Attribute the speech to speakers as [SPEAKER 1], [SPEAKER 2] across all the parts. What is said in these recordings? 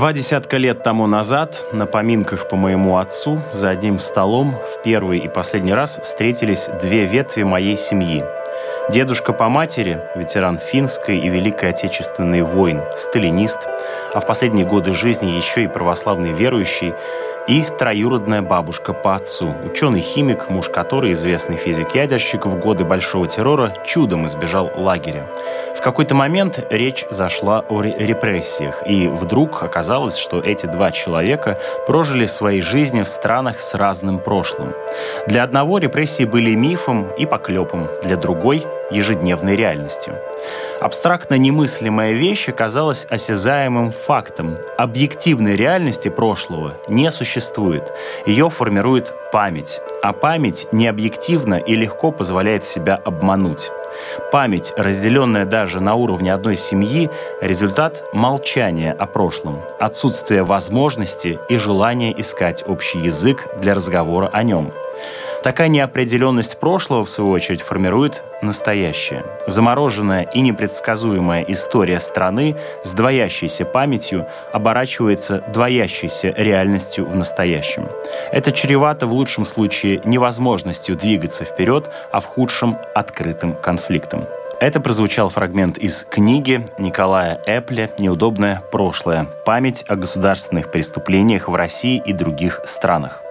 [SPEAKER 1] Два десятка лет тому назад на поминках по моему отцу за одним столом в первый и последний раз встретились две ветви моей семьи. Дедушка по матери, ветеран финской и Великой Отечественной войн, сталинист, а в последние годы жизни еще и православный верующий, и троюродная бабушка по отцу, ученый-химик, муж которой, известный физик-ядерщик, в годы Большого террора чудом избежал лагеря. В какой-то момент речь зашла о репрессиях, и вдруг оказалось, что эти два человека прожили свои жизни в странах с разным прошлым. Для одного репрессии были мифом и поклепом, для другой – ежедневной реальностью. Абстрактно немыслимая вещь оказалась осязаемым фактом. Объективной реальности прошлого не существует. Ее формирует память. А память необъективна и легко позволяет себя обмануть. Память, разделенная даже на уровне одной семьи, результат молчания о прошлом, отсутствие возможности и желания искать общий язык для разговора о нем – Такая неопределенность прошлого, в свою очередь, формирует настоящее. Замороженная и непредсказуемая история страны с двоящейся памятью оборачивается двоящейся реальностью в настоящем. Это чревато в лучшем случае невозможностью двигаться вперед, а в худшем – открытым конфликтом. Это прозвучал фрагмент из книги Николая Эпля «Неудобное прошлое. Память о государственных преступлениях в России и других странах».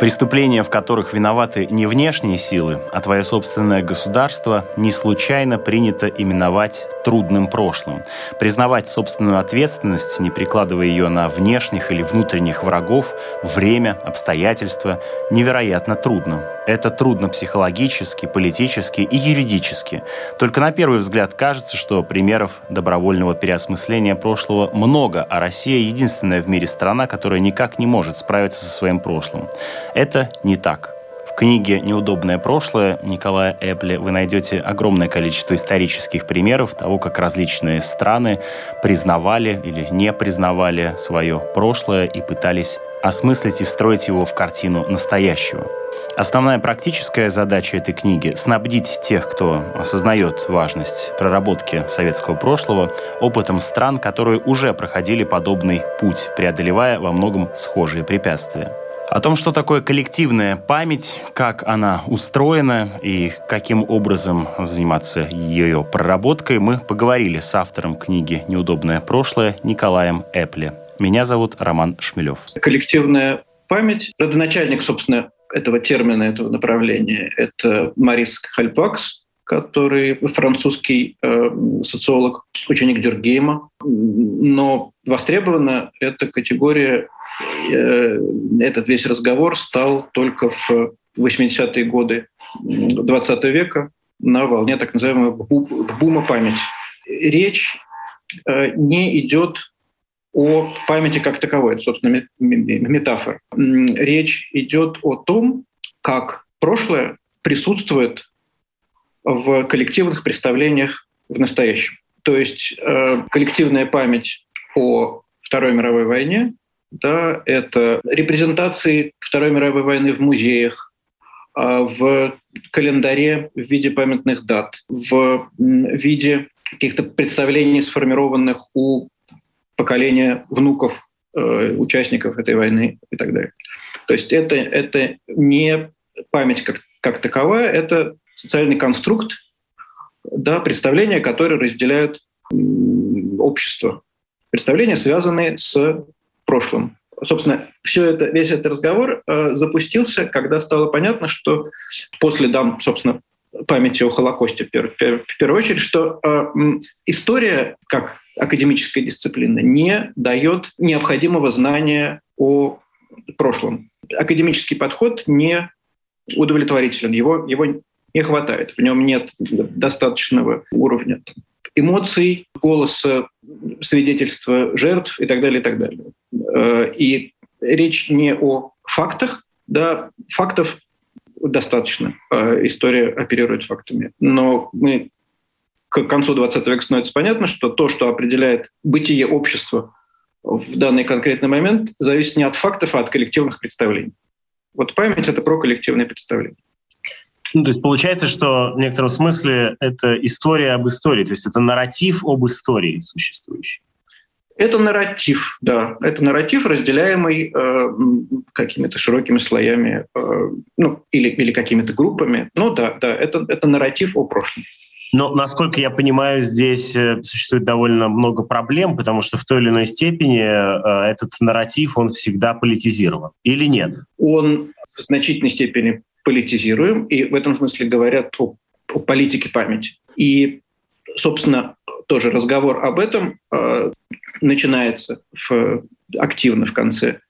[SPEAKER 1] Преступления, в которых виноваты не внешние силы, а твое собственное государство, не случайно принято именовать трудным прошлым. Признавать собственную ответственность, не прикладывая ее на внешних или внутренних врагов, время, обстоятельства, невероятно трудно. Это трудно психологически, политически и юридически. Только на первый взгляд кажется, что примеров добровольного переосмысления прошлого много, а Россия единственная в мире страна, которая никак не может справиться со своим прошлым. Это не так. В книге «Неудобное прошлое» Николая Эпли вы найдете огромное количество исторических примеров того, как различные страны признавали или не признавали свое прошлое и пытались осмыслить и встроить его в картину настоящего. Основная практическая задача этой книги – снабдить тех, кто осознает важность проработки советского прошлого, опытом стран, которые уже проходили подобный путь, преодолевая во многом схожие препятствия. О том, что такое коллективная память, как она устроена и каким образом заниматься ее проработкой, мы поговорили с автором книги «Неудобное прошлое» Николаем Эпле. Меня зовут Роман Шмелев.
[SPEAKER 2] Коллективная память, родоначальник, собственно, этого термина, этого направления, это Марис Хальпакс, который французский э, социолог, ученик Дюргейма. Но востребована эта категория этот весь разговор стал только в 80-е годы 20 века на волне так называемого бума памяти. Речь э, не идет о памяти как таковой, это, собственно, метафора. Речь идет о том, как прошлое присутствует в коллективных представлениях в настоящем. То есть э, коллективная память о Второй мировой войне да, это репрезентации Второй мировой войны в музеях, а, в календаре в виде памятных дат, в виде каких-то представлений, сформированных у поколения внуков э, участников этой войны и так далее. То есть это, это не память как, как таковая, это социальный конструкт, да, представления, которые разделяют общество. Представления, связанные с прошлом. Собственно, все это, весь этот разговор э, запустился, когда стало понятно, что после дам, собственно, памяти о Холокосте в, пер, пер, в первую очередь, что э, история как академическая дисциплина не дает необходимого знания о прошлом. Академический подход не удовлетворителен, его, его не хватает, в нем нет достаточного уровня эмоций, голоса, свидетельства жертв и так далее, и так далее. Э, и речь не о фактах, да, фактов достаточно. Э, история оперирует фактами. Но мы к концу 20 века становится понятно, что то, что определяет бытие общества в данный конкретный момент, зависит не от фактов, а от коллективных представлений. Вот память — это про коллективные представления.
[SPEAKER 3] Ну, то есть получается, что в некотором смысле это история об истории, то есть это нарратив об истории существующей.
[SPEAKER 2] Это нарратив, да, это нарратив, разделяемый э, какими-то широкими слоями, э, ну или или какими-то группами. Ну да, да, это это нарратив о прошлом.
[SPEAKER 3] Но, насколько я понимаю, здесь э, существует довольно много проблем, потому что в той или иной степени э, этот нарратив, он всегда политизирован. Или нет?
[SPEAKER 2] Он в значительной степени политизируем, и в этом смысле говорят о, о политике памяти. И, собственно, тоже разговор об этом э, начинается в, активно в конце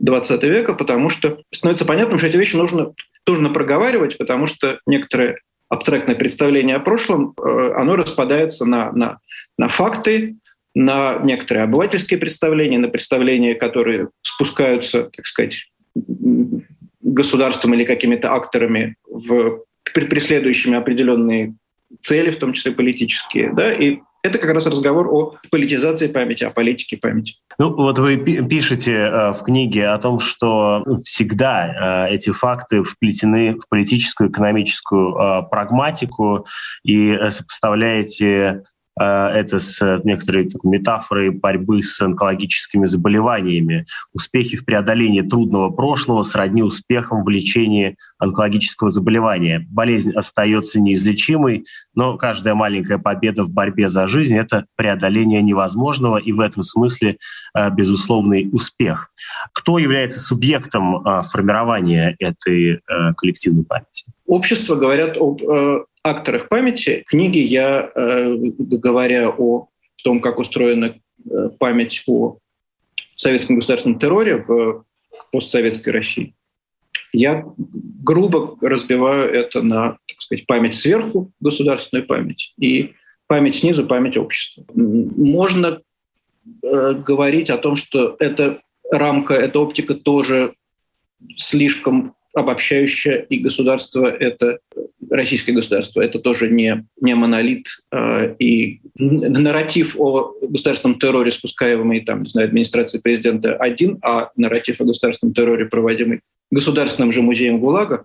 [SPEAKER 2] 20 века, потому что становится понятным, что эти вещи нужно, нужно проговаривать, потому что некоторые абстрактное представление о прошлом, э, оно распадается на, на, на факты, на некоторые обывательские представления, на представления, которые спускаются, так сказать, государством или какими-то акторами, в, преследующими определенные цели, в том числе политические. Да? И это как раз разговор о политизации памяти, о политике памяти.
[SPEAKER 3] Ну, вот вы пишете э, в книге о том, что всегда э, эти факты вплетены в политическую, экономическую э, прагматику и сопоставляете это с э, некоторой такой метафорой борьбы с онкологическими заболеваниями. Успехи в преодолении трудного прошлого сродни успехам в лечении онкологического заболевания. Болезнь остается неизлечимой, но каждая маленькая победа в борьбе за жизнь — это преодоление невозможного и в этом смысле э, безусловный успех. Кто является субъектом формирования этой коллективной памяти?
[SPEAKER 2] Общество говорят об акторах памяти книги я, э, говоря о том, как устроена э, память о советском государственном терроре в постсоветской России, я грубо разбиваю это на, так сказать, память сверху, государственную память, и память снизу, память общества. Можно э, говорить о том, что эта рамка, эта оптика тоже слишком обобщающая, и государство это российское государство это тоже не, не монолит. Э, и нарратив о государственном терроре, спускаемый там, не знаю, администрацией президента, один, а нарратив о государственном терроре, проводимый Государственным же музеем ГУЛАГа,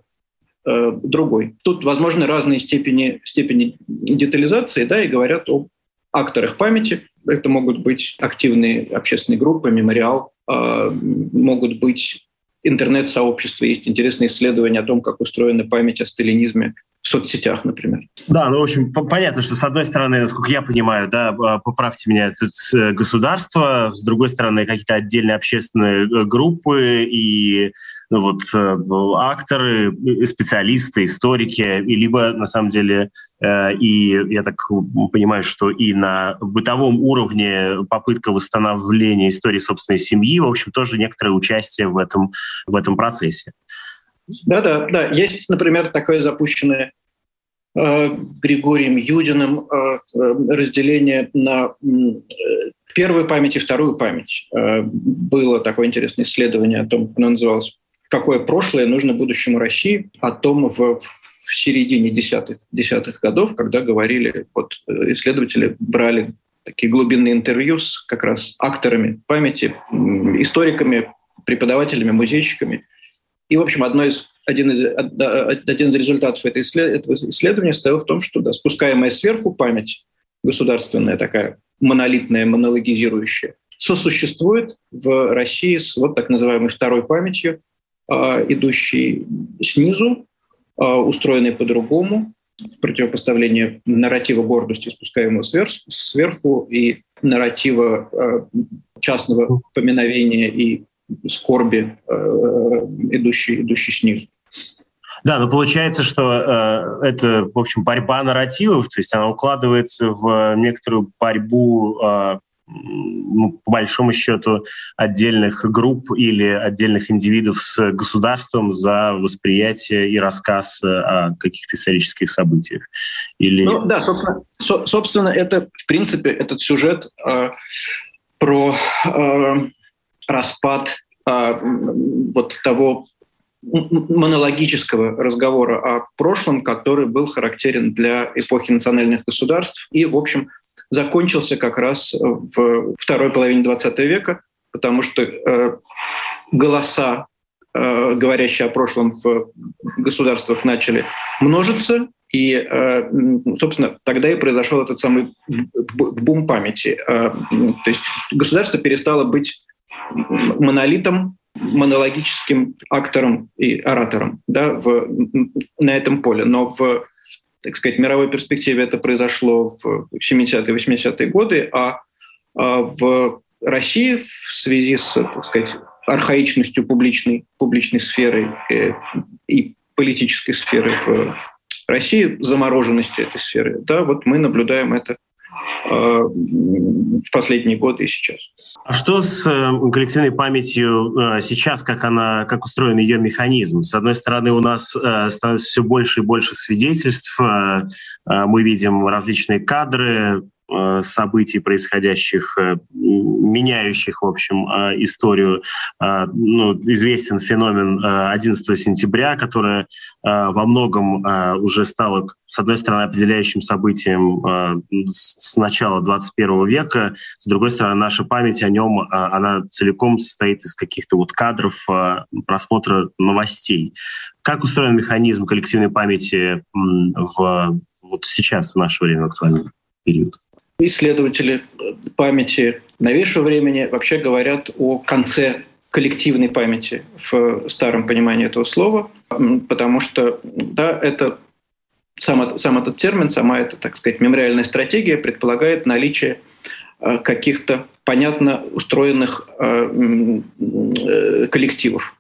[SPEAKER 2] э, другой. Тут, возможно, разные степени, степени детализации, да, и говорят о акторах памяти. Это могут быть активные общественные группы, мемориал, э, могут быть интернет-сообщества, есть интересные исследования о том, как устроена память о сталинизме в соцсетях, например.
[SPEAKER 3] Да, ну, в общем, понятно, что, с одной стороны, насколько я понимаю, да, а, поправьте меня, тут э, государство, с другой стороны, какие-то отдельные общественные э, группы и вот, э, акторы, специалисты, историки, и либо, на самом деле, и я так понимаю, что и на бытовом уровне попытка восстановления истории собственной семьи, в общем, тоже некоторое участие в этом, в этом процессе.
[SPEAKER 2] Да, да, да. Есть, например, такое запущенное э, Григорием Юдиным э, разделение на э, первую память и вторую память. Э, было такое интересное исследование о том, оно называлось «Какое прошлое нужно будущему России?» о том, в, в середине десятых, десятых годов, когда говорили, вот э, исследователи брали такие глубинные интервью с как раз акторами памяти, историками, преподавателями, музейщиками – и, в общем, одно из, один, из, один из результатов этого исследования стоял в том, что да, спускаемая сверху память государственная такая, монолитная, монологизирующая, сосуществует в России с вот так называемой второй памятью, а, идущей снизу, а, устроенной по-другому, противопоставление нарратива гордости, спускаемого сверху, и нарратива а, частного поминовения и скорби, идущей, идущей снизу.
[SPEAKER 3] Да, но получается, что э, это, в общем, борьба нарративов, то есть она укладывается в некоторую борьбу, ну, по большому счету, отдельных групп или отдельных индивидов с государством за восприятие и рассказ о каких-то исторических событиях.
[SPEAKER 2] Или... Ну да, собственно, со, собственно, это, в принципе, этот сюжет э, про э, распад а, вот того монологического разговора о прошлом, который был характерен для эпохи национальных государств и, в общем, закончился как раз в второй половине XX века, потому что э, голоса, э, говорящие о прошлом в государствах, начали множиться, и, э, собственно, тогда и произошел этот самый бум памяти. Э, то есть государство перестало быть монолитом, монологическим актором и оратором да, в, на этом поле. Но в так сказать, мировой перспективе это произошло в 70-е, 80-е годы, а, а в России в связи с, так сказать, архаичностью публичной, публичной сферы и, и политической сферы в России, замороженности этой сферы, да, вот мы наблюдаем это э, в последние годы и сейчас.
[SPEAKER 3] А что с э, коллективной памятью э, сейчас, как она, как устроен ее механизм? С одной стороны, у нас становится все больше и больше свидетельств, мы видим различные кадры, Э, событий, происходящих, э, меняющих, в общем, э, историю. Ну, известен феномен 11 сентября, который во многом уже стало, с одной стороны, определяющим событием с начала 21 века, с другой стороны, наша память о нем, она целиком состоит из каких-то вот кадров просмотра новостей. Как устроен механизм коллективной памяти в, вот сейчас, в наше время, в актуальный период?
[SPEAKER 2] Исследователи памяти новейшего времени вообще говорят о конце коллективной памяти в старом понимании этого слова, потому что да, это сам, сам этот термин, сама эта, так сказать, мемориальная стратегия предполагает наличие э, каких-то понятно устроенных э, э, коллективов.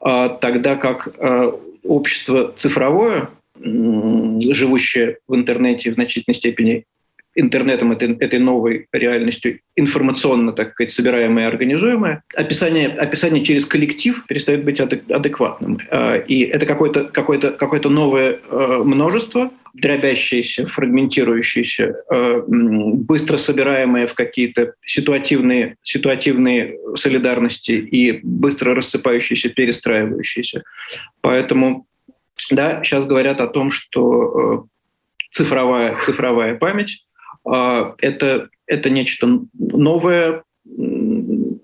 [SPEAKER 2] А тогда как общество цифровое, живущее в интернете в значительной степени интернетом, этой, этой новой реальностью, информационно, так сказать, собираемое и организуемое, описание, описание через коллектив перестает быть адекватным. А, и это какое-то какое -то, какое -то новое а, множество, дробящееся, фрагментирующееся, а, быстро собираемое в какие-то ситуативные, ситуативные солидарности и быстро рассыпающиеся, перестраивающиеся. Поэтому да, сейчас говорят о том, что цифровая, цифровая память это, это нечто новое,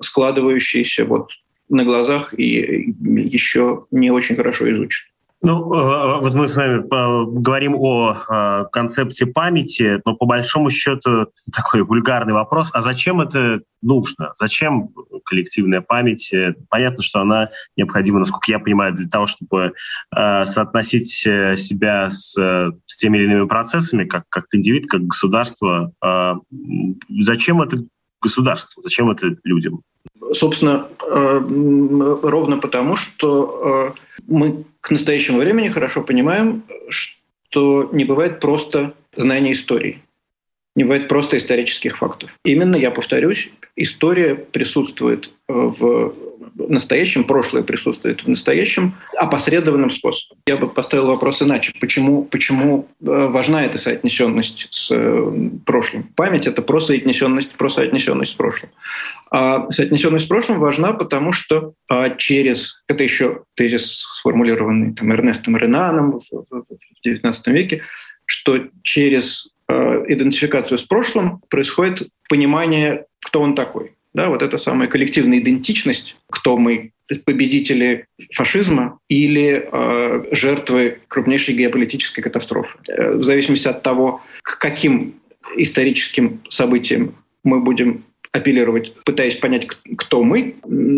[SPEAKER 2] складывающееся вот на глазах и еще не очень хорошо изучено.
[SPEAKER 3] Ну, э, вот мы с вами говорим о концепции памяти, но по большому счету такой вульгарный вопрос, а зачем это нужно? Зачем коллективная память? Понятно, что она необходима, насколько я понимаю, для того, чтобы соотносить себя с, с теми или иными процессами, как, как индивид, как государство. Зачем это государству? Зачем это людям?
[SPEAKER 2] Собственно, ровно потому, что мы к настоящему времени хорошо понимаем, что не бывает просто знания истории, не бывает просто исторических фактов. Именно, я повторюсь, история присутствует в настоящем, прошлое присутствует в настоящем опосредованным способом. Я бы поставил вопрос иначе. Почему, почему э, важна эта соотнесенность с э, прошлым? Память — это про соотнесенность, про соотнесенность с прошлым. А соотнесенность с прошлым важна, потому что а, через... Это еще тезис, сформулированный там, Эрнестом Ренаном в XIX веке, что через э, идентификацию с прошлым происходит понимание, кто он такой. Да, вот это самая коллективная идентичность, кто мы, победители фашизма или э, жертвы крупнейшей геополитической катастрофы. Э, в зависимости от того, к каким историческим событиям мы будем апеллировать, пытаясь понять, кто мы,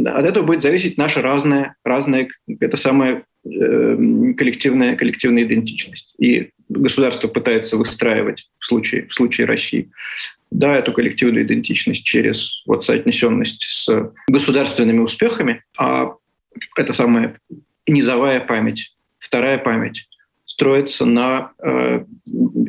[SPEAKER 2] от этого будет зависеть наша разная, разная это самая э, коллективная, коллективная идентичность. И государство пытается выстраивать в случае, в случае России. Да, эту коллективную идентичность через вот соотнесенность с государственными успехами, а это самая низовая память, вторая память строится на э,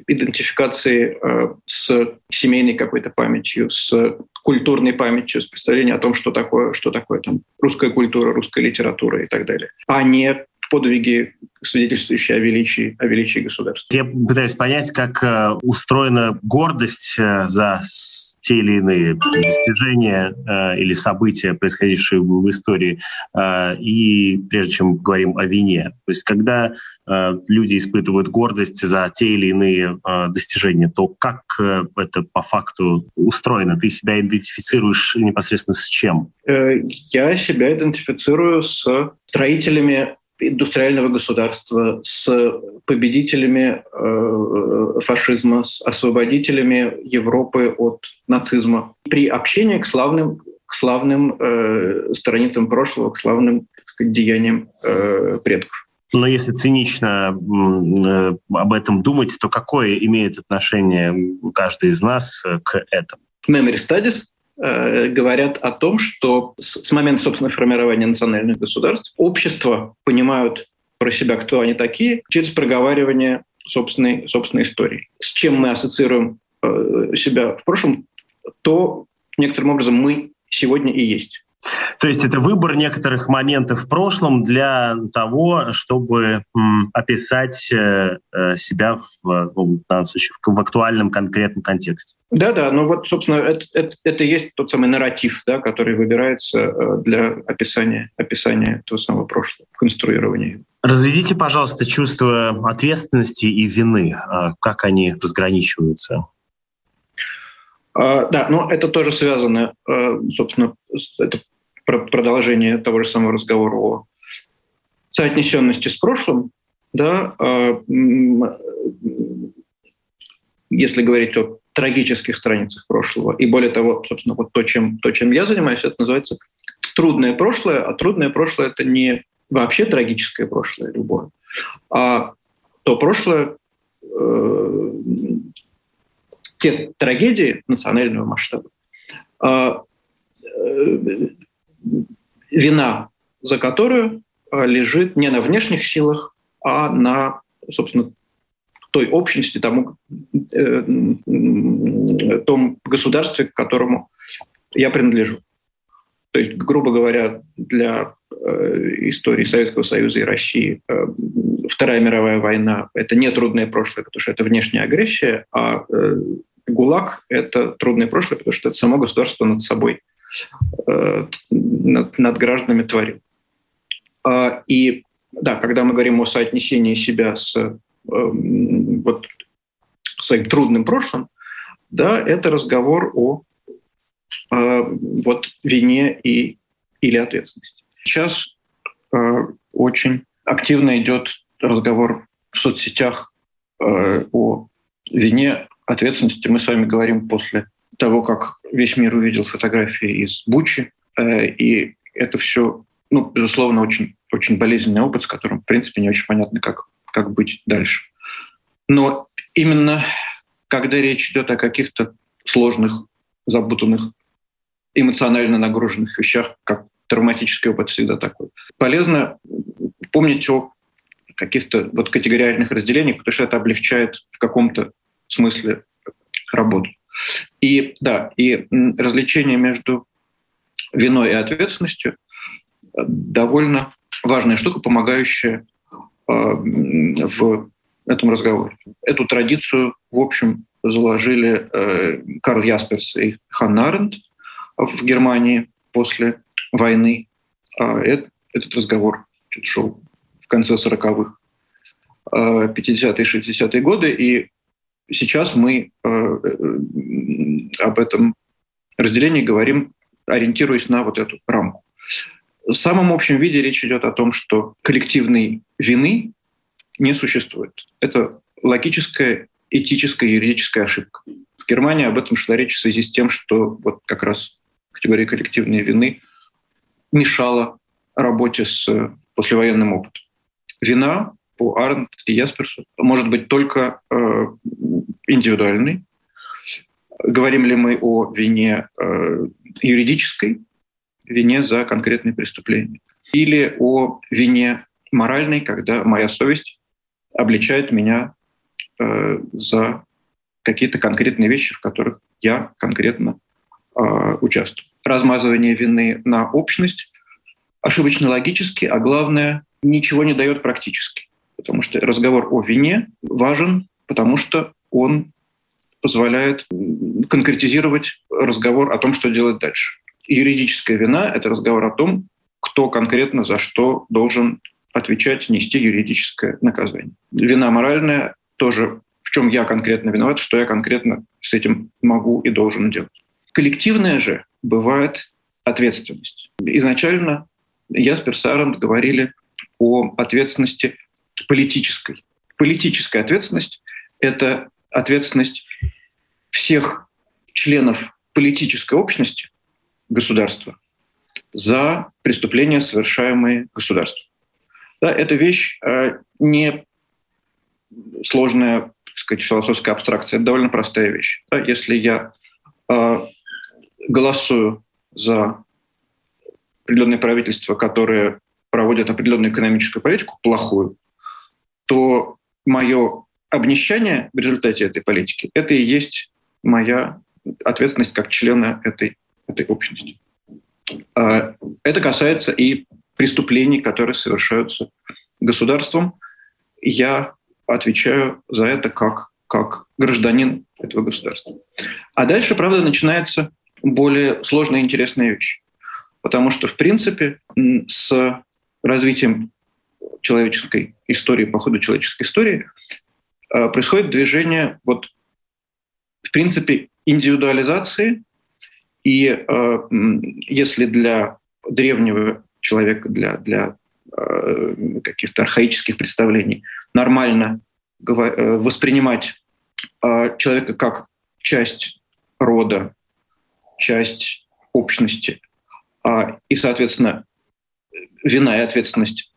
[SPEAKER 2] идентификации э, с семейной какой-то памятью, с культурной памятью, с представлением о том, что такое, что такое там русская культура, русская литература и так далее, а не подвиги, свидетельствующие о величии, о величии государства.
[SPEAKER 3] Я пытаюсь понять, как э, устроена гордость э, за
[SPEAKER 1] те или иные достижения э, или события, происходившие в истории, э, и прежде чем говорим о вине. То есть когда э, люди испытывают гордость за те или иные э, достижения, то как э, это по факту устроено? Ты себя идентифицируешь непосредственно с чем?
[SPEAKER 2] Э, я себя идентифицирую с строителями индустриального государства, с победителями э, фашизма, с освободителями Европы от нацизма. При общении к славным, к славным э, страницам прошлого, к славным сказать, деяниям э, предков.
[SPEAKER 1] Но если цинично э, об этом думать, то какое имеет отношение каждый из нас к этому?
[SPEAKER 2] Memory Studies Э, говорят о том, что с, момента, собственно, формирования национальных государств общества понимают про себя, кто они такие, через проговаривание собственной, собственной истории. С чем мы ассоциируем э, себя в прошлом, то некоторым образом мы сегодня и есть.
[SPEAKER 1] То есть это выбор некоторых моментов в прошлом для того, чтобы м, описать э, э себя в, в, случае, в, в актуальном конкретном контексте.
[SPEAKER 2] Да, да, ну вот, собственно, это, это, это и есть тот самый нарратив, да, который выбирается э, для описания, описания того самого прошлого, конструирования.
[SPEAKER 1] Разведите, пожалуйста, чувство ответственности и вины, как они разграничиваются.
[SPEAKER 2] Uh, да, но это тоже связано, uh, собственно, это продолжение того же самого разговора о соотнесенности с прошлым, да, uh, если говорить о трагических страницах прошлого. И более того, собственно, вот то, чем, то, чем я занимаюсь, это называется трудное прошлое, а трудное прошлое — это не вообще трагическое прошлое любое, а то прошлое, э, те трагедии национального масштаба, э, э, вина за которую э, лежит не на внешних силах, а на, собственно, той общности, тому, э, том государстве, к которому я принадлежу. То есть, грубо говоря, для э, истории Советского Союза и России Вторая мировая война — это не трудное прошлое, потому что это внешняя агрессия, а ГУЛАГ — это трудное прошлое, потому что это само государство над собой, э, над, над гражданами творит. А, и да, когда мы говорим о соотнесении себя с Эм, вот своим трудным прошлым, да, это разговор о э, вот вине и или ответственности. Сейчас э, очень активно идет разговор в соцсетях э, о вине, ответственности. Мы с вами говорим после того, как весь мир увидел фотографии из Бучи, э, и это все, ну, безусловно, очень, очень болезненный опыт, с которым, в принципе, не очень понятно, как как быть дальше. Но именно когда речь идет о каких-то сложных, запутанных, эмоционально нагруженных вещах, как травматический опыт всегда такой, полезно помнить о каких-то вот категориальных разделениях, потому что это облегчает в каком-то смысле работу. И да, и развлечение между виной и ответственностью довольно важная штука, помогающая а, в этом разговоре. Эту традицию, в общем, заложили э, Карл Ясперс и Ханна Аренд в Германии после войны. А этот разговор шел в конце 40-х, 50-е, 60-е годы, и сейчас мы э, об этом разделении говорим, ориентируясь на вот эту рамку. В самом общем виде речь идет о том, что коллективной вины не существует. Это логическая, этическая, юридическая ошибка. В Германии об этом шла речь в связи с тем, что вот как раз категория коллективной вины мешала работе с послевоенным опытом. Вина по Арнт и Ясперсу может быть только э, индивидуальной. Говорим ли мы о вине э, юридической, вине за конкретные преступления. Или о вине моральной, когда моя совесть обличает меня э, за какие-то конкретные вещи, в которых я конкретно э, участвую. Размазывание вины на общность ошибочно логически, а главное, ничего не дает практически. Потому что разговор о вине важен, потому что он позволяет конкретизировать разговор о том, что делать дальше. Юридическая вина — это разговор о том, кто конкретно за что должен отвечать, нести юридическое наказание. Вина моральная тоже в чем я конкретно виноват, что я конкретно с этим могу и должен делать. Коллективная же бывает ответственность. Изначально я с Персаром говорили о ответственности политической. Политическая ответственность — это ответственность всех членов политической общности государства за преступления, совершаемые государством. Да, эта вещь э, не сложная, так сказать, философская абстракция. Это довольно простая вещь. Да, если я э, голосую за определенное правительство, которое проводит определенную экономическую политику, плохую, то мое обнищание в результате этой политики — это и есть моя ответственность как члена этой, этой общности. А, это касается и преступлений, которые совершаются государством. Я отвечаю за это как, как гражданин этого государства. А дальше, правда, начинается более сложная и интересная вещь. Потому что, в принципе, с развитием человеческой истории, по ходу человеческой истории, а, происходит движение, вот, в принципе, индивидуализации. И э, если для древнего человека, для, для э, каких-то архаических представлений нормально э, воспринимать э, человека как часть рода, часть общности, а, и, соответственно, вина и ответственность э, —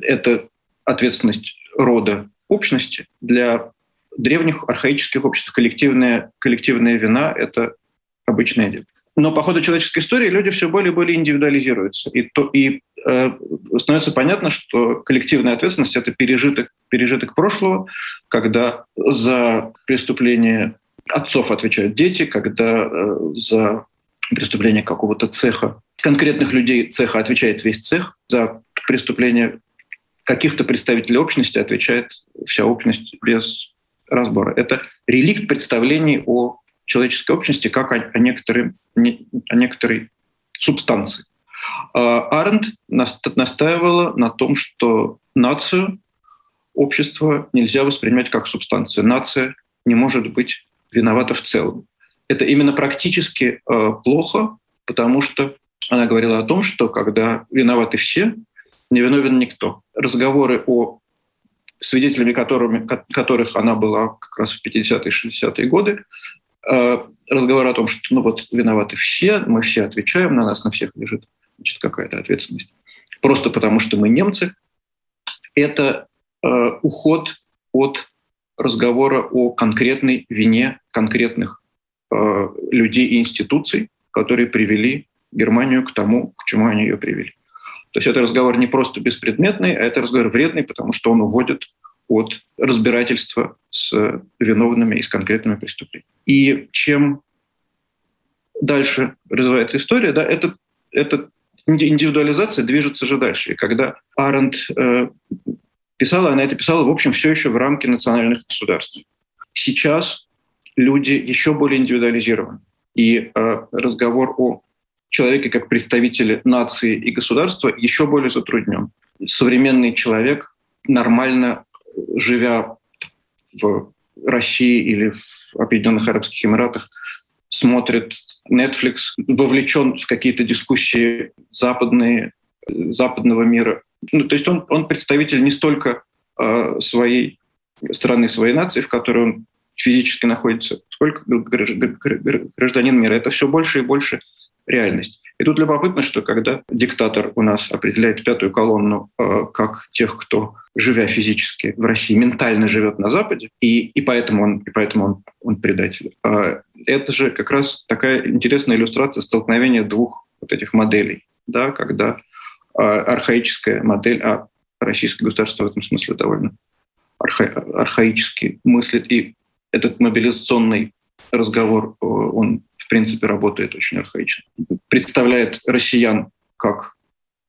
[SPEAKER 2] это ответственность рода общности. Для древних архаических обществ коллективная, коллективная вина — это обычное дело. Но по ходу человеческой истории люди все более и более индивидуализируются. И, то, и э, становится понятно, что коллективная ответственность — это пережиток, пережиток прошлого, когда за преступление отцов отвечают дети, когда э, за преступление какого-то цеха конкретных людей цеха отвечает весь цех, за преступление каких-то представителей общности отвечает вся общность без разбора. Это реликт представлений о человеческой общности как о, о, некоторой, о некоторой субстанции. А Аренд настаивала на том, что нацию, общество нельзя воспринимать как субстанцию. Нация не может быть виновата в целом. Это именно практически э, плохо, потому что она говорила о том, что когда виноваты все, не виновен никто. Разговоры о свидетелями которыми, которых она была как раз в 50-е 60-е годы, э, разговор о том, что ну вот виноваты все, мы все отвечаем, на нас на всех лежит значит, какая-то ответственность. Просто потому, что мы немцы, это э, уход от разговора о конкретной вине конкретных э, людей и институций, которые привели Германию к тому, к чему они ее привели. То есть это разговор не просто беспредметный, а это разговор вредный, потому что он уводит от разбирательства с виновными и с конкретными преступлениями. И чем дальше развивается история, да, это, это индивидуализация движется же дальше. И когда Аренд э, писала, она это писала, в общем, все еще в рамке национальных государств. Сейчас люди еще более индивидуализированы. И э, разговор о человеке как представителе нации и государства еще более затруднен. Современный человек, нормально живя в России или в Объединенных Арабских Эмиратах, смотрит Netflix, вовлечен в какие-то дискуссии западные, западного мира. Ну, то есть он, он представитель не столько э, своей страны, своей нации, в которой он физически находится, сколько гражданин мира. Это все больше и больше реальность. И тут любопытно, что когда диктатор у нас определяет пятую колонну э, как тех, кто, живя физически в России, ментально живет на Западе, и, и поэтому он, и поэтому он, он предатель. Э, это же как раз такая интересная иллюстрация столкновения двух вот этих моделей, да, когда э, архаическая модель, а российское государство в этом смысле довольно арха, архаически мыслит, и этот мобилизационный разговор, э, он в принципе работает очень архаично. Представляет россиян как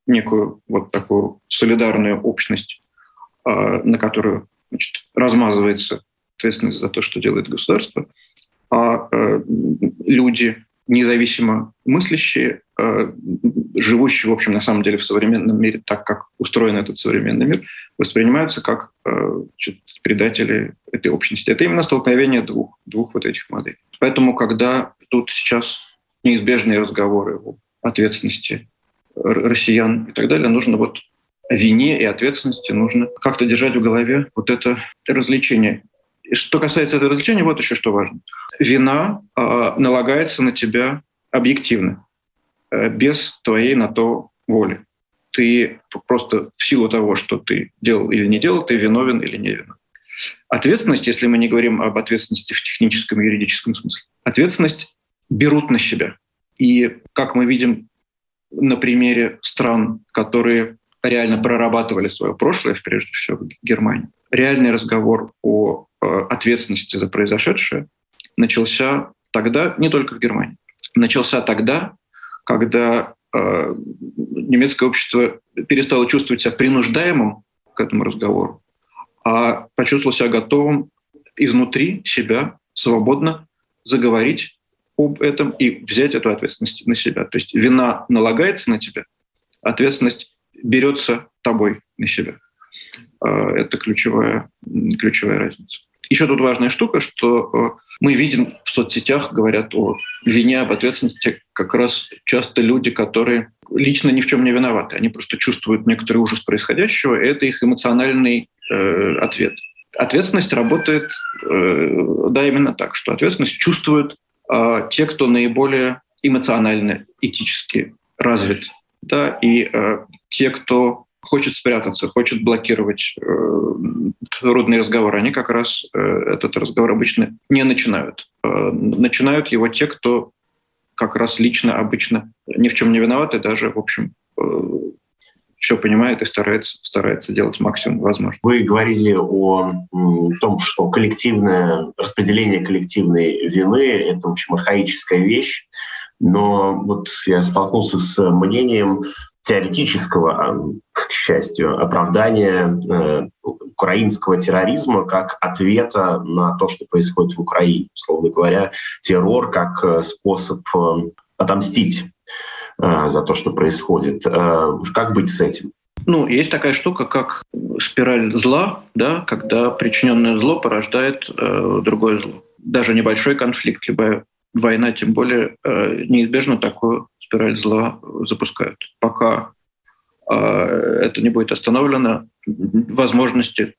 [SPEAKER 2] некую вот такую солидарную общность, э, на которую значит, размазывается ответственность за то, что делает государство, а э, люди, независимо мыслящие, э, живущие, в общем, на самом деле в современном мире, так как устроен этот современный мир, воспринимаются как э, предатели этой общности. Это именно столкновение двух, двух вот этих моделей. Поэтому, когда тут сейчас неизбежные разговоры о ответственности россиян и так далее, нужно вот о вине и ответственности нужно как-то держать в голове вот это развлечение. И что касается этого развлечения, вот еще что важно. Вина э, налагается на тебя объективно, э, без твоей на то воли. Ты просто в силу того, что ты делал или не делал, ты виновен или не виновен. Ответственность, если мы не говорим об ответственности в техническом юридическом смысле, ответственность берут на себя. И как мы видим на примере стран, которые реально прорабатывали свое прошлое, прежде всего Германии, реальный разговор о э, ответственности за произошедшее начался тогда, не только в Германии, начался тогда, когда э, немецкое общество перестало чувствовать себя принуждаемым к этому разговору, а почувствовал себя готовым изнутри себя свободно заговорить об этом и взять эту ответственность на себя. То есть вина налагается на тебя, ответственность берется тобой на себя. А, это ключевая, ключевая разница. Еще тут важная штука, что а, мы видим в соцсетях, говорят о вине, об ответственности как раз часто люди, которые лично ни в чем не виноваты. Они просто чувствуют некоторый ужас происходящего, и это их эмоциональный э, ответ. Ответственность работает, э, да, именно так, что ответственность чувствуют э, те, кто наиболее эмоционально, этически развит, да, и э, те, кто хочет спрятаться, хочет блокировать э, трудный разговор, они как раз э, этот разговор обычно не начинают. Э, начинают его те, кто как раз лично обычно ни в чем не виноваты, даже, в общем, э, все понимает и старается, старается делать максимум возможно.
[SPEAKER 3] Вы говорили о том, что коллективное распределение коллективной вины — это, в общем, архаическая вещь. Но вот я столкнулся с мнением теоретического, а, к счастью, оправдания э, украинского терроризма как ответа на то, что происходит в Украине. Условно говоря, террор как э, способ э, отомстить за то, что происходит. Как быть с этим?
[SPEAKER 2] Ну, есть такая штука, как спираль зла, да, когда причиненное зло порождает э, другое зло. Даже небольшой конфликт, либо война, тем более, э, неизбежно такую спираль зла запускают. Пока а, это не будет остановлено, возможности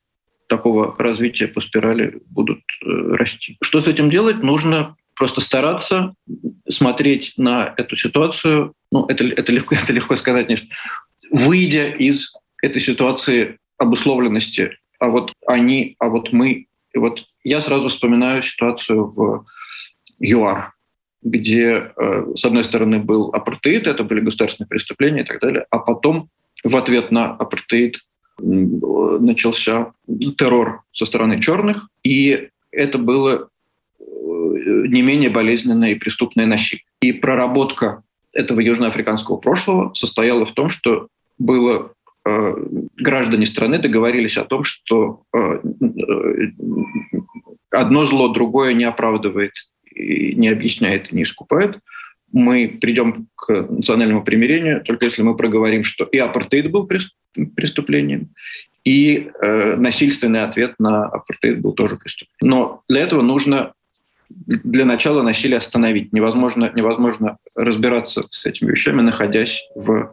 [SPEAKER 2] такого развития по спирали будут э, расти. Что с этим делать? Нужно просто стараться смотреть на эту ситуацию. Ну, это, это, легко, это легко сказать, конечно. Выйдя из этой ситуации обусловленности, а вот они, а вот мы. И вот я сразу вспоминаю ситуацию в ЮАР, где, э, с одной стороны, был апартеид, это были государственные преступления и так далее, а потом в ответ на апартеид начался террор со стороны черных, и это было э, не менее болезненное и преступное насилие. И проработка этого южноафриканского прошлого состояла в том, что было э, граждане страны договорились о том, что э, одно зло другое не оправдывает не объясняет и не искупает. Мы придем к национальному примирению только если мы проговорим, что и апартеид был преступлением, и э, насильственный ответ на апартеид был тоже преступлением. Но для этого нужно для начала насилие остановить. Невозможно, невозможно разбираться с этими вещами, находясь в,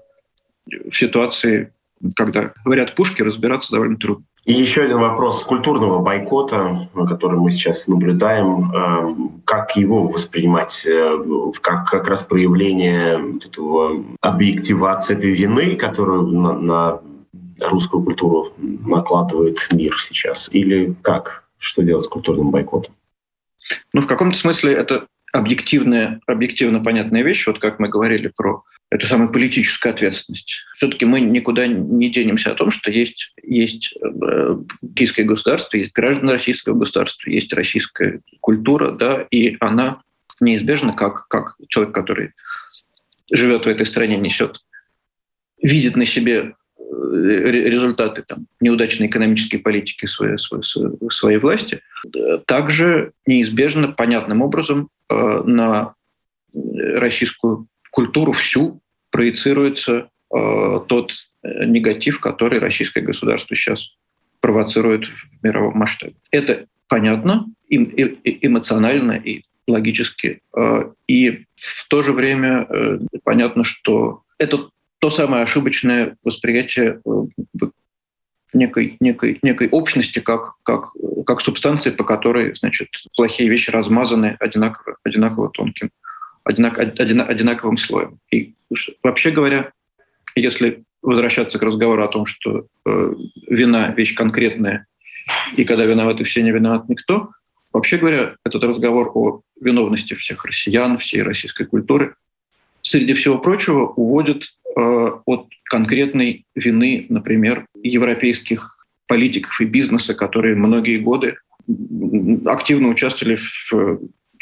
[SPEAKER 2] в ситуации, когда говорят пушки, разбираться довольно трудно.
[SPEAKER 3] И еще один вопрос культурного бойкота, который мы сейчас наблюдаем. Эм, как его воспринимать? Э, как как раз проявление этого объективации этой вины, которую на, на русскую культуру накладывает мир сейчас? Или как? Что делать с культурным бойкотом?
[SPEAKER 2] Ну, в каком-то смысле это объективная, объективно понятная вещь, вот как мы говорили про эту самую политическую ответственность. Все-таки мы никуда не денемся о том, что есть, есть э, российское государство, есть граждане российского государства, есть российская культура, да, и она неизбежно, как, как человек, который живет в этой стране, несет, видит на себе результаты там, неудачной экономической политики своей, своей, своей власти, также неизбежно, понятным образом на российскую культуру всю проецируется тот негатив, который российское государство сейчас провоцирует в мировом масштабе. Это понятно, эмоционально и логически. И в то же время э, понятно, что это то самое ошибочное восприятие э, некой, некой, некой общности как, как, как субстанции, по которой значит, плохие вещи размазаны одинаково, одинаково тонким, одинак, одинаковым слоем. И вообще говоря, если возвращаться к разговору о том, что э, вина — вещь конкретная, и когда виноваты все, не виноват никто, вообще говоря, этот разговор о виновности всех россиян, всей российской культуры, среди всего прочего, уводит от конкретной вины, например, европейских политиков и бизнеса, которые многие годы активно участвовали в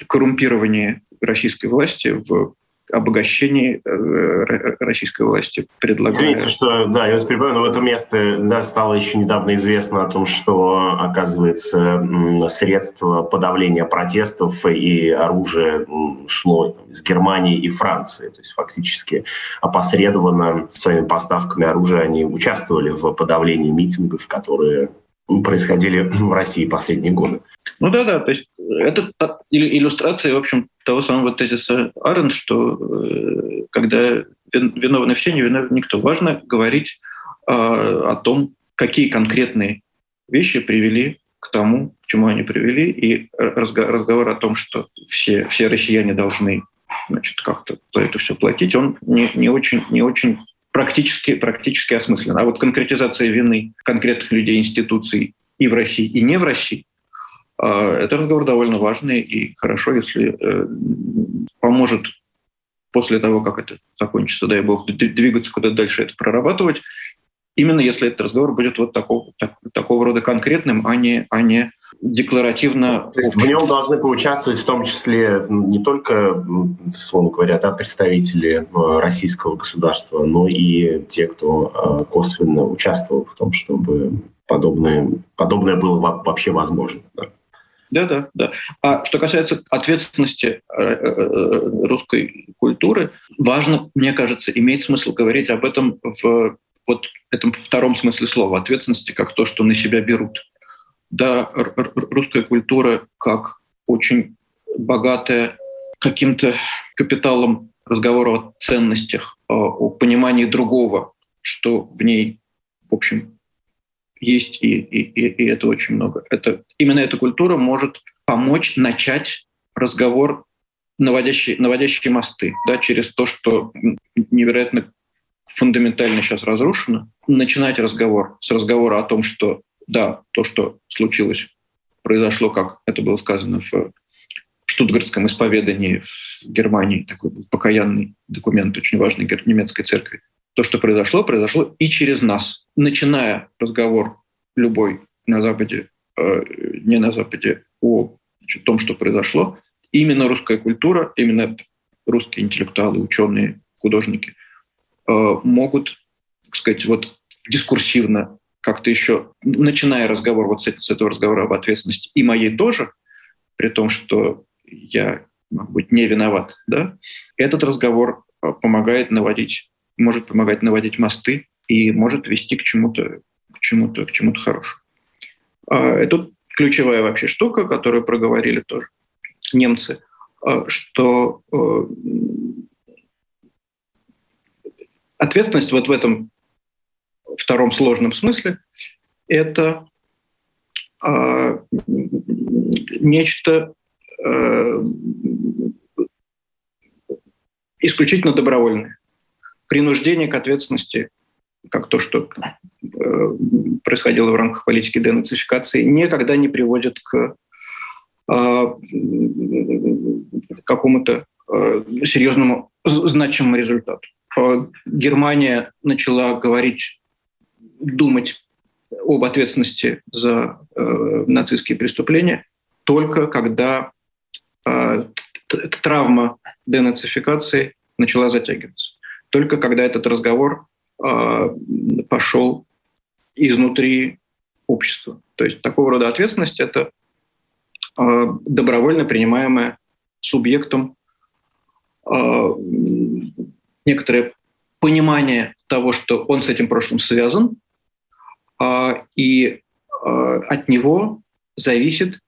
[SPEAKER 2] коррумпировании российской власти, в обогащении э, российской власти предлагая...
[SPEAKER 3] Извините, что, да, я вас перебиваю, но в этом месте да, стало еще недавно известно о том, что, оказывается, средства подавления протестов и оружие шло из Германии и Франции. То есть фактически опосредованно своими поставками оружия они участвовали в подавлении митингов, которые происходили в России последние годы.
[SPEAKER 2] Ну да, да, то есть это иллюстрация, в общем, того самого тезиса Арен, что э, когда виновны все, не виновен никто. Важно говорить о том, какие конкретные вещи привели к тому, к чему они привели, и разговор о том, что все, все россияне должны значит, как-то за это все платить, он не, не, очень, не очень практически, практически осмыслен. А вот конкретизация вины конкретных людей, институций и в России, и не в России, это разговор довольно важный, и хорошо, если э, поможет после того, как это закончится, дай бог, двигаться куда-то дальше, это прорабатывать, именно если этот разговор будет вот такого, так, такого рода конкретным, а не, а не декларативно...
[SPEAKER 3] То есть в нем должны поучаствовать в том числе не только, словно говоря, да, представители э, российского государства, но и те, кто э, косвенно участвовал в том, чтобы подобное, подобное было вообще возможно. Да.
[SPEAKER 2] Да, да, да. А что касается ответственности э, русской культуры, важно, мне кажется, имеет смысл говорить об этом в вот этом втором смысле слова ответственности как то, что на себя берут да, русская культура как очень богатая каким-то капиталом разговора о ценностях, о понимании другого, что в ней, в общем, есть, и, и, и это очень много. Это, именно эта культура может помочь начать разговор, наводящий, наводящие мосты, да, через то, что невероятно фундаментально сейчас разрушено, начинать разговор с разговора о том, что да, то, что случилось, произошло, как это было сказано в штутгартском исповедании в Германии, такой был покаянный документ, очень важный немецкой церкви. То, что произошло, произошло и через нас. Начиная разговор любой на Западе, э, не на Западе, о значит, том, что произошло, именно русская культура, именно русские интеллектуалы, ученые, художники э, могут, так сказать, вот дискурсивно как-то еще, начиная разговор вот с, с этого разговора об ответственности, и моей тоже, при том, что я, может быть, не виноват, да, этот разговор а, помогает наводить, может помогать наводить мосты и может вести к чему-то, к чему-то, к чему-то хорошему. А, это ключевая вообще штука, которую проговорили тоже немцы, а, что ответственность вот в этом втором сложном смысле, это э, нечто э, исключительно добровольное. Принуждение к ответственности, как то, что э, происходило в рамках политики денацификации, никогда не приводит к э, какому-то э, серьезному, значимому результату. Э, Германия начала говорить думать об ответственности за э, нацистские преступления только когда э, травма денацификации начала затягиваться. Только когда этот разговор пошел изнутри общества. То есть такого рода ответственность – это добровольно принимаемая субъектом некоторое понимание того, что он с этим прошлым связан, и от него зависит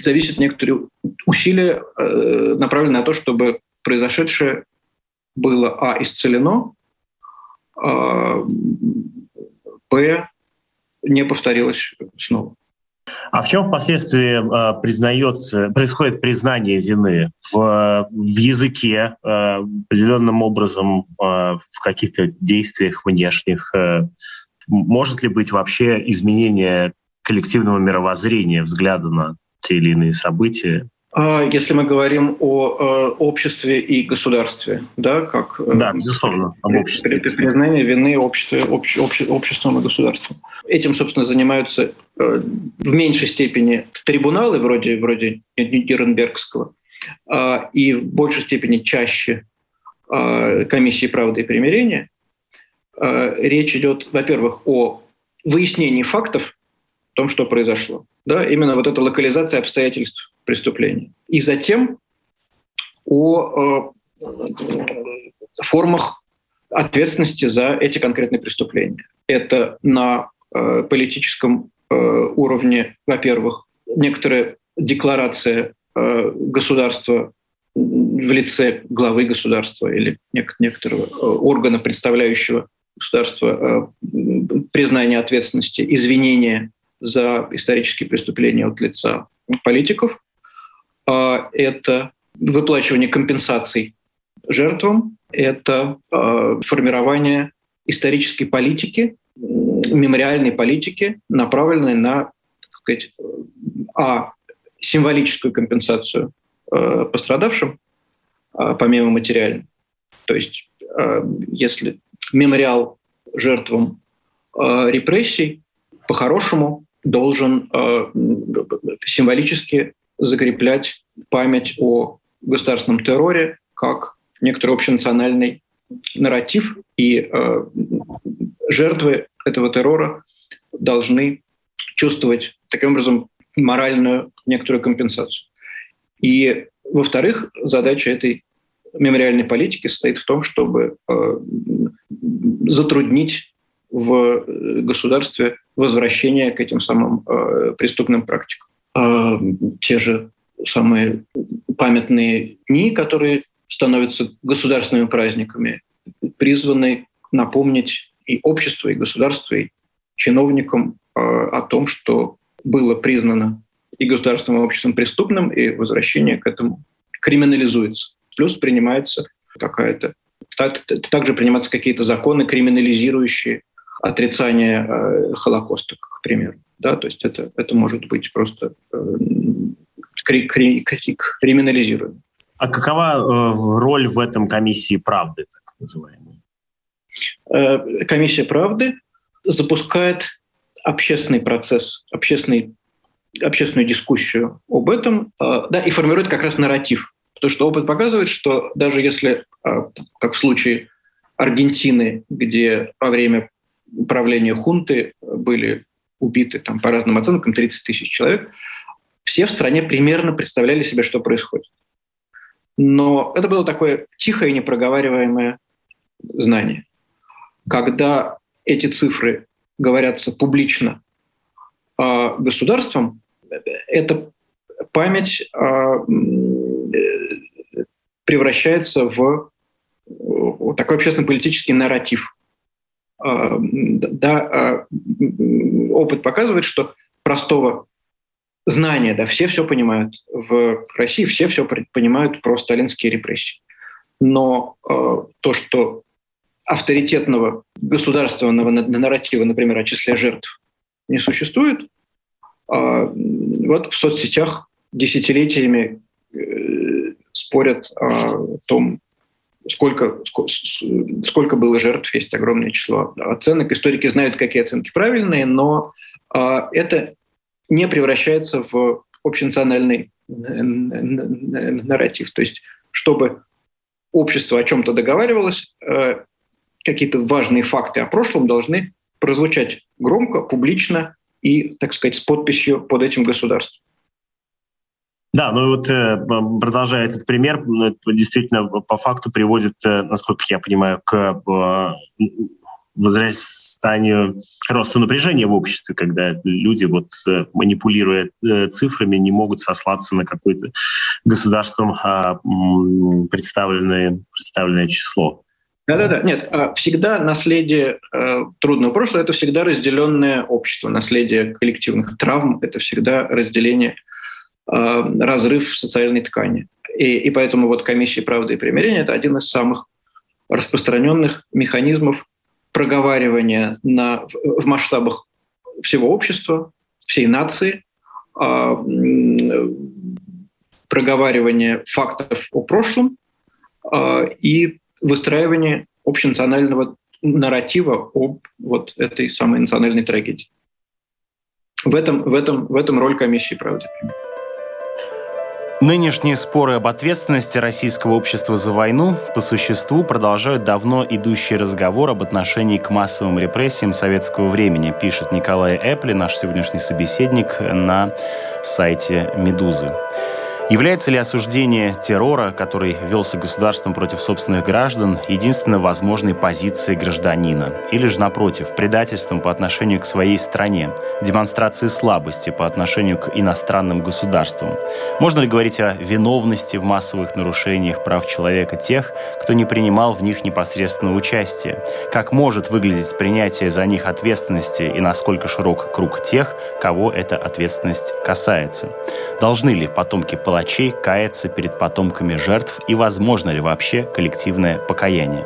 [SPEAKER 2] зависит некоторые усилия, э, направленные на то, чтобы произошедшее было, а, исцелено, а, б, не повторилось снова.
[SPEAKER 3] А в чем впоследствии э, признается, происходит признание вины? В, в языке, э, определенным образом, в каких-то действиях внешних? Может ли быть вообще изменение коллективного мировоззрения, взгляда на те или иные события?
[SPEAKER 2] А если мы говорим о э, обществе и государстве, да, как
[SPEAKER 3] э, да, безусловно, об обществе.
[SPEAKER 2] признание вины общества, обще, обще, обществом и государством. Этим, собственно, занимаются э, в меньшей степени трибуналы вроде вроде Нюрнбергского, э, и в большей степени чаще э, комиссии правды и примирения. Речь идет, во-первых, о выяснении фактов, о том, что произошло да, именно вот эта локализация обстоятельств преступления. И затем о э, формах ответственности за эти конкретные преступления. Это на э, политическом э, уровне, во-первых, некоторая декларация государства в лице главы государства или нек- некоторого органа, представляющего государство, признание ответственности, извинения за исторические преступления от лица политиков. А, это выплачивание компенсаций жертвам, это а, формирование исторической политики, мемориальной политики, направленной на так сказать, а, символическую компенсацию а, пострадавшим, помимо материальной. То есть если мемориал жертвам репрессий, по-хорошему должен символически закреплять память о государственном терроре как некоторый общенациональный нарратив, и э, жертвы этого террора должны чувствовать таким образом моральную некоторую компенсацию. И, во-вторых, задача этой мемориальной политики состоит в том, чтобы э, затруднить в государстве возвращение к этим самым э, преступным практикам. А те же самые памятные дни, которые становятся государственными праздниками, призваны напомнить и обществу, и государству, и чиновникам э, о том, что было признано и государственным обществом преступным, и возвращение к этому криминализуется. Плюс принимается какая-то также принимаются какие-то законы, криминализирующие отрицание э, Холокоста, к примеру. Да, то есть это, это может быть просто э, кри- кри- кри- криминализируемо.
[SPEAKER 3] А какова э, роль в этом комиссии правды, так называемой?
[SPEAKER 2] Э, комиссия правды запускает общественный процесс, общественный, общественную дискуссию об этом, э, да, и формирует как раз нарратив. Потому что опыт показывает, что даже если, э, как в случае Аргентины, где во время управления хунты были убиты там, по разным оценкам 30 тысяч человек, все в стране примерно представляли себе, что происходит. Но это было такое тихое непроговариваемое знание. Когда эти цифры говорятся публично э, государством, эта память э, превращается в такой общественно-политический нарратив. А, да, а, опыт показывает, что простого знания, да, все все понимают. В России все все понимают про сталинские репрессии. Но э, то, что авторитетного государственного нарратива, например, о числе жертв не существует, вот в соцсетях десятилетиями э, спорят о том, сколько, сколько было жертв, есть огромное число оценок. Историки знают, какие оценки правильные, но а, это не превращается в общенациональный нарратив. То есть, чтобы общество о чем-то договаривалось, э, какие-то важные факты о прошлом должны прозвучать громко, публично и, так сказать, с подписью под этим государством.
[SPEAKER 3] Да, ну вот э, продолжая этот пример, это действительно по факту приводит, э, насколько я понимаю, к э, возрастанию, росту напряжения в обществе, когда люди, вот, манипулируя цифрами, не могут сослаться на какое-то государством а, представленное, представленное число.
[SPEAKER 2] Да-да-да, нет, а всегда наследие трудного прошлого – это всегда разделенное общество, наследие коллективных травм – это всегда разделение Э, разрыв социальной ткани. И, и поэтому вот комиссия правды и примирения – это один из самых распространенных механизмов проговаривания на, в масштабах всего общества, всей нации, а, проговаривание фактов о прошлом а, и выстраивание общенационального нарратива об вот этой самой национальной трагедии. В этом, в этом, в этом роль комиссии правды.
[SPEAKER 1] Нынешние споры об ответственности российского общества за войну по существу продолжают давно идущий разговор об отношении к массовым репрессиям советского времени, пишет Николай Эпли, наш сегодняшний собеседник, на сайте «Медузы». Является ли осуждение террора, который велся государством против собственных граждан, единственно возможной позицией гражданина? Или же, напротив, предательством по отношению к своей стране, демонстрацией слабости по отношению к иностранным государствам? Можно ли говорить о виновности в массовых нарушениях прав человека тех, кто не принимал в них непосредственного участия? Как может выглядеть принятие за них ответственности и насколько широк круг тех, кого эта ответственность касается? Должны ли потомки палачей каяться перед потомками жертв и возможно ли вообще коллективное покаяние?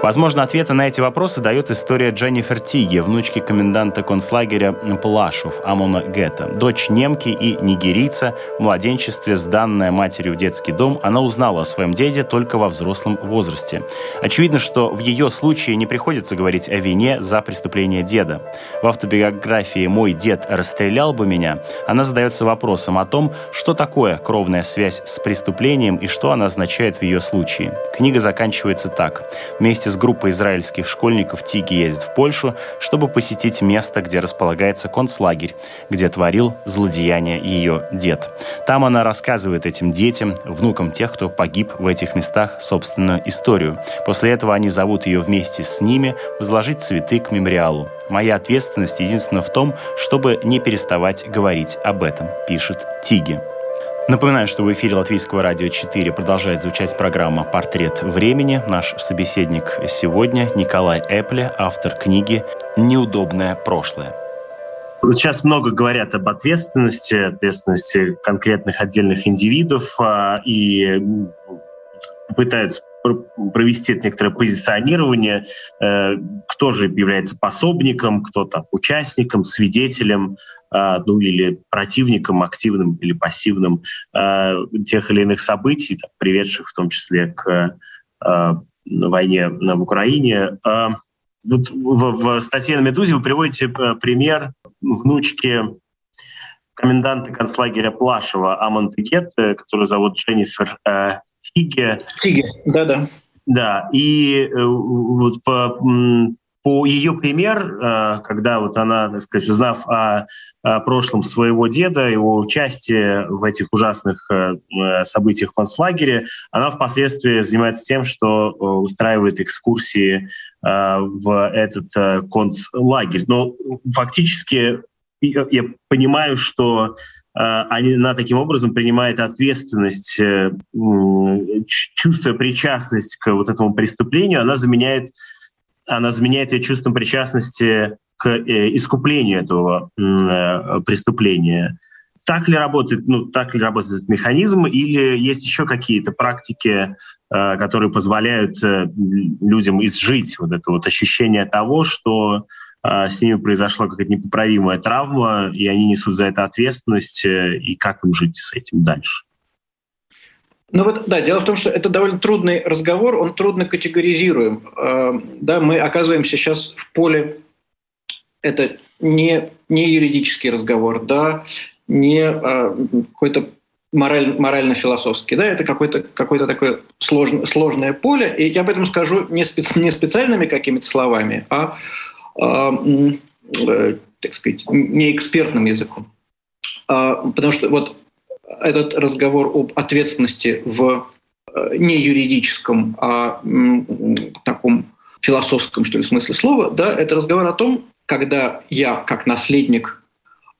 [SPEAKER 1] Возможно, ответы на эти вопросы дает история Дженнифер Тиги, внучки коменданта концлагеря Плашев Амона Гетта. Дочь немки и нигерийца, в младенчестве, сданная матерью в детский дом, она узнала о своем деде только во взрослом возрасте. Очевидно, что в ее случае не приходится говорить о вине за преступление деда. В автобиографии «Мой дед расстрелял бы меня» она задается вопросом о том, что такое кровная связь с преступлением и что она означает в ее случае. Книга заканчивается так. Вместе вместе с группой израильских школьников Тиги едет в Польшу, чтобы посетить место, где располагается концлагерь, где творил злодеяние ее дед. Там она рассказывает этим детям, внукам тех, кто погиб в этих местах, собственную историю. После этого они зовут ее вместе с ними возложить цветы к мемориалу. Моя ответственность единственная в том, чтобы не переставать говорить об этом, пишет Тиги. Напоминаю, что в эфире Латвийского радио 4 продолжает звучать программа «Портрет времени». Наш собеседник сегодня Николай Эпле, автор книги «Неудобное прошлое».
[SPEAKER 3] Сейчас много говорят об ответственности, ответственности конкретных отдельных индивидов а, и пытаются провести некоторое позиционирование, э, кто же является пособником, кто там участником, свидетелем ну или противником активным или пассивным а, тех или иных событий, приведших в том числе к а, войне в Украине. Вот в, в статье на «Медузе» вы приводите пример внучки коменданта концлагеря Плашева Амон Пикет, э, которую зовут Дженнифер э, Тиге.
[SPEAKER 2] Тиге, да-да.
[SPEAKER 3] Да, и э, вот по, по ее пример, э, когда вот она, так сказать, узнав о, о прошлом своего деда, его участие в этих ужасных э, событиях в концлагере, она впоследствии занимается тем, что устраивает экскурсии в этот концлагерь. Но фактически я понимаю, что она таким образом принимает ответственность, э, чувствуя причастность к вот этому преступлению, она заменяет, она заменяет ее чувством причастности к э, искуплению этого э, преступления. Так ли работает, ну, так ли работает этот механизм, или есть еще какие-то практики, которые позволяют людям изжить вот это вот ощущение того, что с ними произошла какая-то непоправимая травма, и они несут за это ответственность, э, и как им жить с этим дальше?
[SPEAKER 2] Ну вот, да, дело в том, что это довольно трудный разговор, он трудно категоризируем. А, да, мы оказываемся сейчас в поле, это не, не юридический разговор, да, не а, какой-то мораль, морально-философский. Да, это какое-то какое такое сложное, сложное поле. И я об этом скажу не, специ, не специальными какими-то словами, а, а э, так сказать, не экспертным языком. А, потому что вот этот разговор об ответственности в э, не юридическом, а таком философском, что ли, смысле слова, да, это разговор о том, когда я, как наследник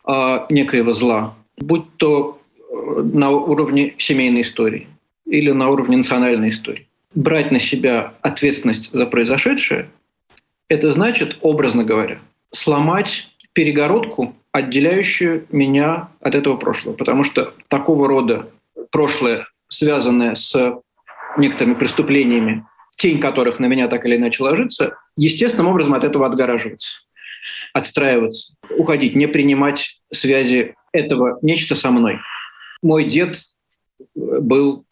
[SPEAKER 2] э, некоего зла, будь то э, на уровне семейной истории или на уровне национальной истории, брать на себя ответственность за произошедшее, это значит, образно говоря, сломать перегородку, отделяющую меня от этого прошлого. Потому что такого рода прошлое, связанное с некоторыми преступлениями, тень которых на меня так или иначе ложится, естественным образом от этого отгораживаться, отстраиваться, уходить, не принимать связи этого нечто со мной. Мой дед был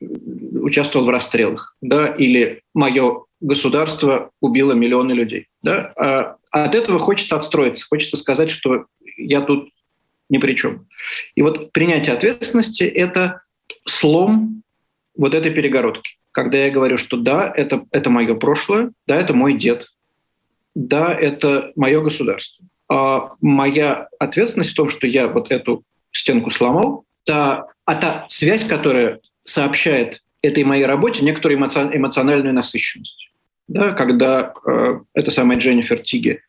[SPEAKER 2] участвовал в расстрелах, да, или мое государство убило миллионы людей. Да? А от этого хочется отстроиться, хочется сказать, что я тут ни при чем. И вот принятие ответственности — это слом вот этой перегородки. Когда я говорю, что да, это, это мое прошлое, да, это мой дед, да, это мое государство. А моя ответственность в том, что я вот эту стенку сломал, та, а та связь, которая сообщает этой моей работе некоторую эмоциональную насыщенность. Да, когда э, эта самая Дженнифер Тиги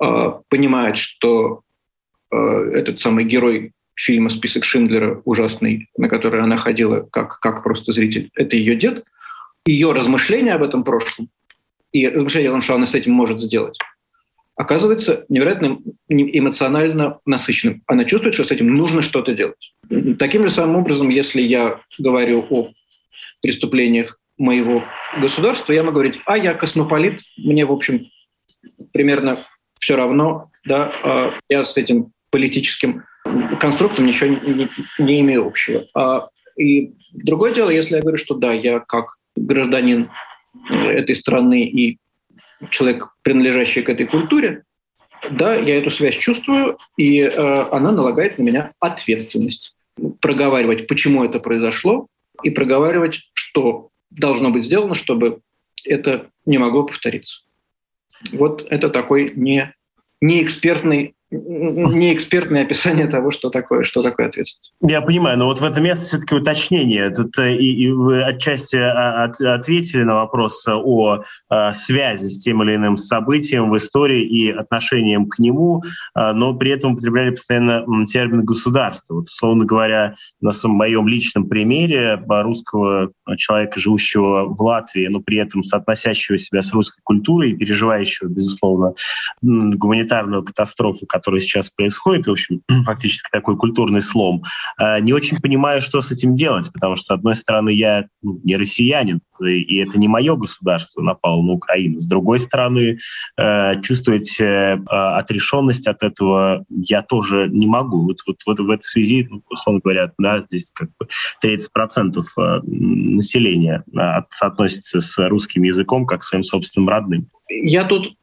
[SPEAKER 2] э, понимает, что э, этот самый герой фильма «Список Шиндлера» ужасный, на который она ходила как, как просто зритель, это ее дед, ее размышления об этом прошлом и размышления о том, что она с этим может сделать, оказывается невероятно эмоционально насыщенным. Она чувствует, что с этим нужно что-то делать. Таким же самым образом, если я говорю о преступлениях моего государства, я могу говорить, а я космополит, мне, в общем, примерно все равно, да, а я с этим политическим конструктом ничего не, не имею общего. А, и другое дело, если я говорю, что да, я как гражданин этой страны и человек, принадлежащий к этой культуре, да, я эту связь чувствую, и э, она налагает на меня ответственность. Проговаривать, почему это произошло, и проговаривать, что должно быть сделано, чтобы это не могло повториться. Вот это такой не, не не экспертное описание того, что такое, что такое ответственность.
[SPEAKER 3] Я понимаю, но вот в этом месте все-таки уточнение. Тут э, и, и вы отчасти а, от, ответили на вопрос о, о связи с тем или иным событием в истории и отношением к нему, но при этом употребляли постоянно термин «государство». Вот, условно говоря, на моем личном примере русского человека, живущего в Латвии, но при этом соотносящего себя с русской культурой и переживающего, безусловно, гуманитарную катастрофу, который сейчас происходит, в общем, фактически такой культурный слом, э, не очень понимаю, что с этим делать, потому что, с одной стороны, я ну, не россиянин, и это не мое государство напало на Украину. С другой стороны, э, чувствовать э, отрешенность от этого я тоже не могу. Вот, вот, вот в этой связи, ну, условно говоря, да, здесь как бы 30% населения соотносится с русским языком как своим собственным родным.
[SPEAKER 2] Я тут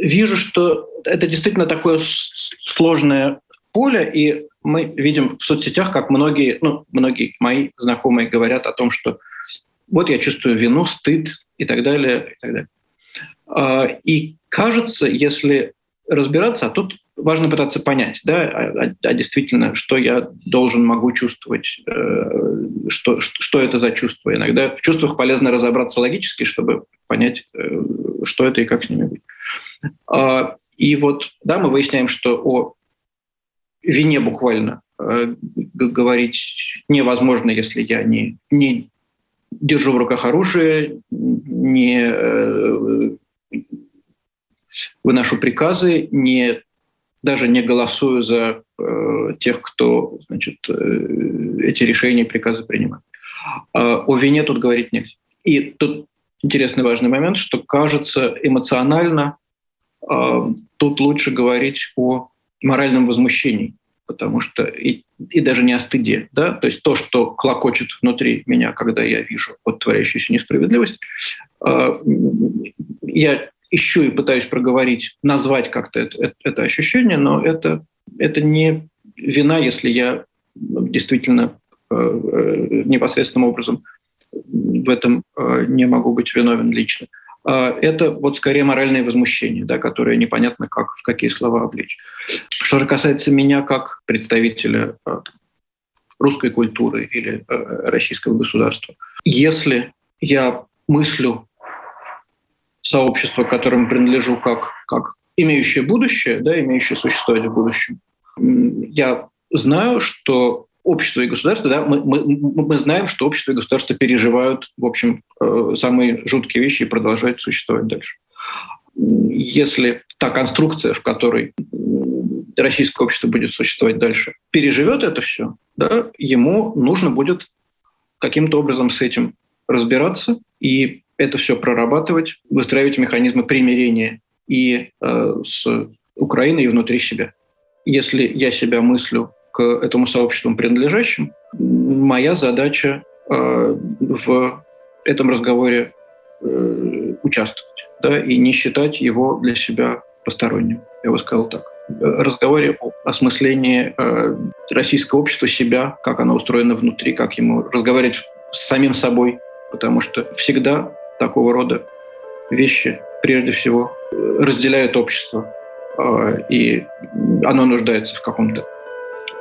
[SPEAKER 2] вижу, что это действительно такое сложное поле, и мы видим в соцсетях, как многие, ну, многие мои знакомые говорят о том, что вот я чувствую вину, стыд и так далее. И, так далее. А, и кажется, если разбираться, а тут важно пытаться понять, да, а, а, а действительно, что я должен, могу чувствовать, э, что, что это за чувство. Иногда в чувствах полезно разобраться логически, чтобы понять, э, что это и как с ними быть. А, и вот, да, мы выясняем, что о вине буквально э, говорить невозможно, если я не, не держу в руках оружие, не э, выношу приказы, не, даже не голосую за э, тех, кто значит, э, эти решения и приказы принимает. А о вине тут говорить нельзя. И тут интересный важный момент, что кажется эмоционально тут лучше говорить о моральном возмущении, потому что и, и даже не о стыде, да, то есть то, что клокочет внутри меня, когда я вижу вот творящуюся несправедливость, а, я ищу и пытаюсь проговорить, назвать как-то это, это, ощущение, но это, это не вина, если я действительно непосредственным образом в этом не могу быть виновен лично. Это вот скорее моральное возмущение, да, которое непонятно, как, в какие слова облечь. Что же касается меня как представителя русской культуры или российского государства, если я мыслю сообщество, которому принадлежу, как, как имеющее будущее, да, имеющее существовать в будущем. Я знаю, что общество и государство, да, мы, мы, мы знаем, что общество и государство переживают, в общем, э, самые жуткие вещи и продолжают существовать дальше. Если та конструкция, в которой российское общество будет существовать дальше, переживет это все, да, ему нужно будет каким-то образом с этим разбираться и это все прорабатывать, выстраивать механизмы примирения и э, с Украиной и внутри себя. Если я себя мыслю к этому сообществу принадлежащим, моя задача э, в этом разговоре э, участвовать да, и не считать его для себя посторонним. Я бы сказал так. Разговоре о осмыслении э, российского общества, себя, как оно устроено внутри, как ему разговаривать с самим собой, потому что всегда такого рода вещи прежде всего разделяют общество, а, и оно нуждается в каком-то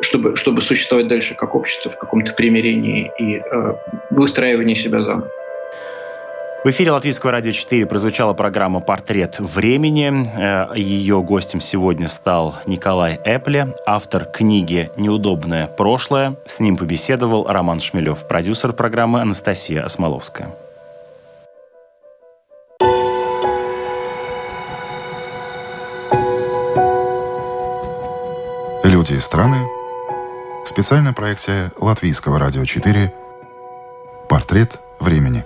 [SPEAKER 2] чтобы, чтобы существовать дальше как общество, в каком-то примирении и э, выстраивании себя заново.
[SPEAKER 1] В эфире Латвийского радио 4 прозвучала программа «Портрет времени». Э, Ее гостем сегодня стал Николай Эпле, автор книги «Неудобное прошлое». С ним побеседовал Роман Шмелев, продюсер программы Анастасия Осмоловская.
[SPEAKER 4] Люди и страны. Специальная проекция Латвийского радио 4. Портрет времени.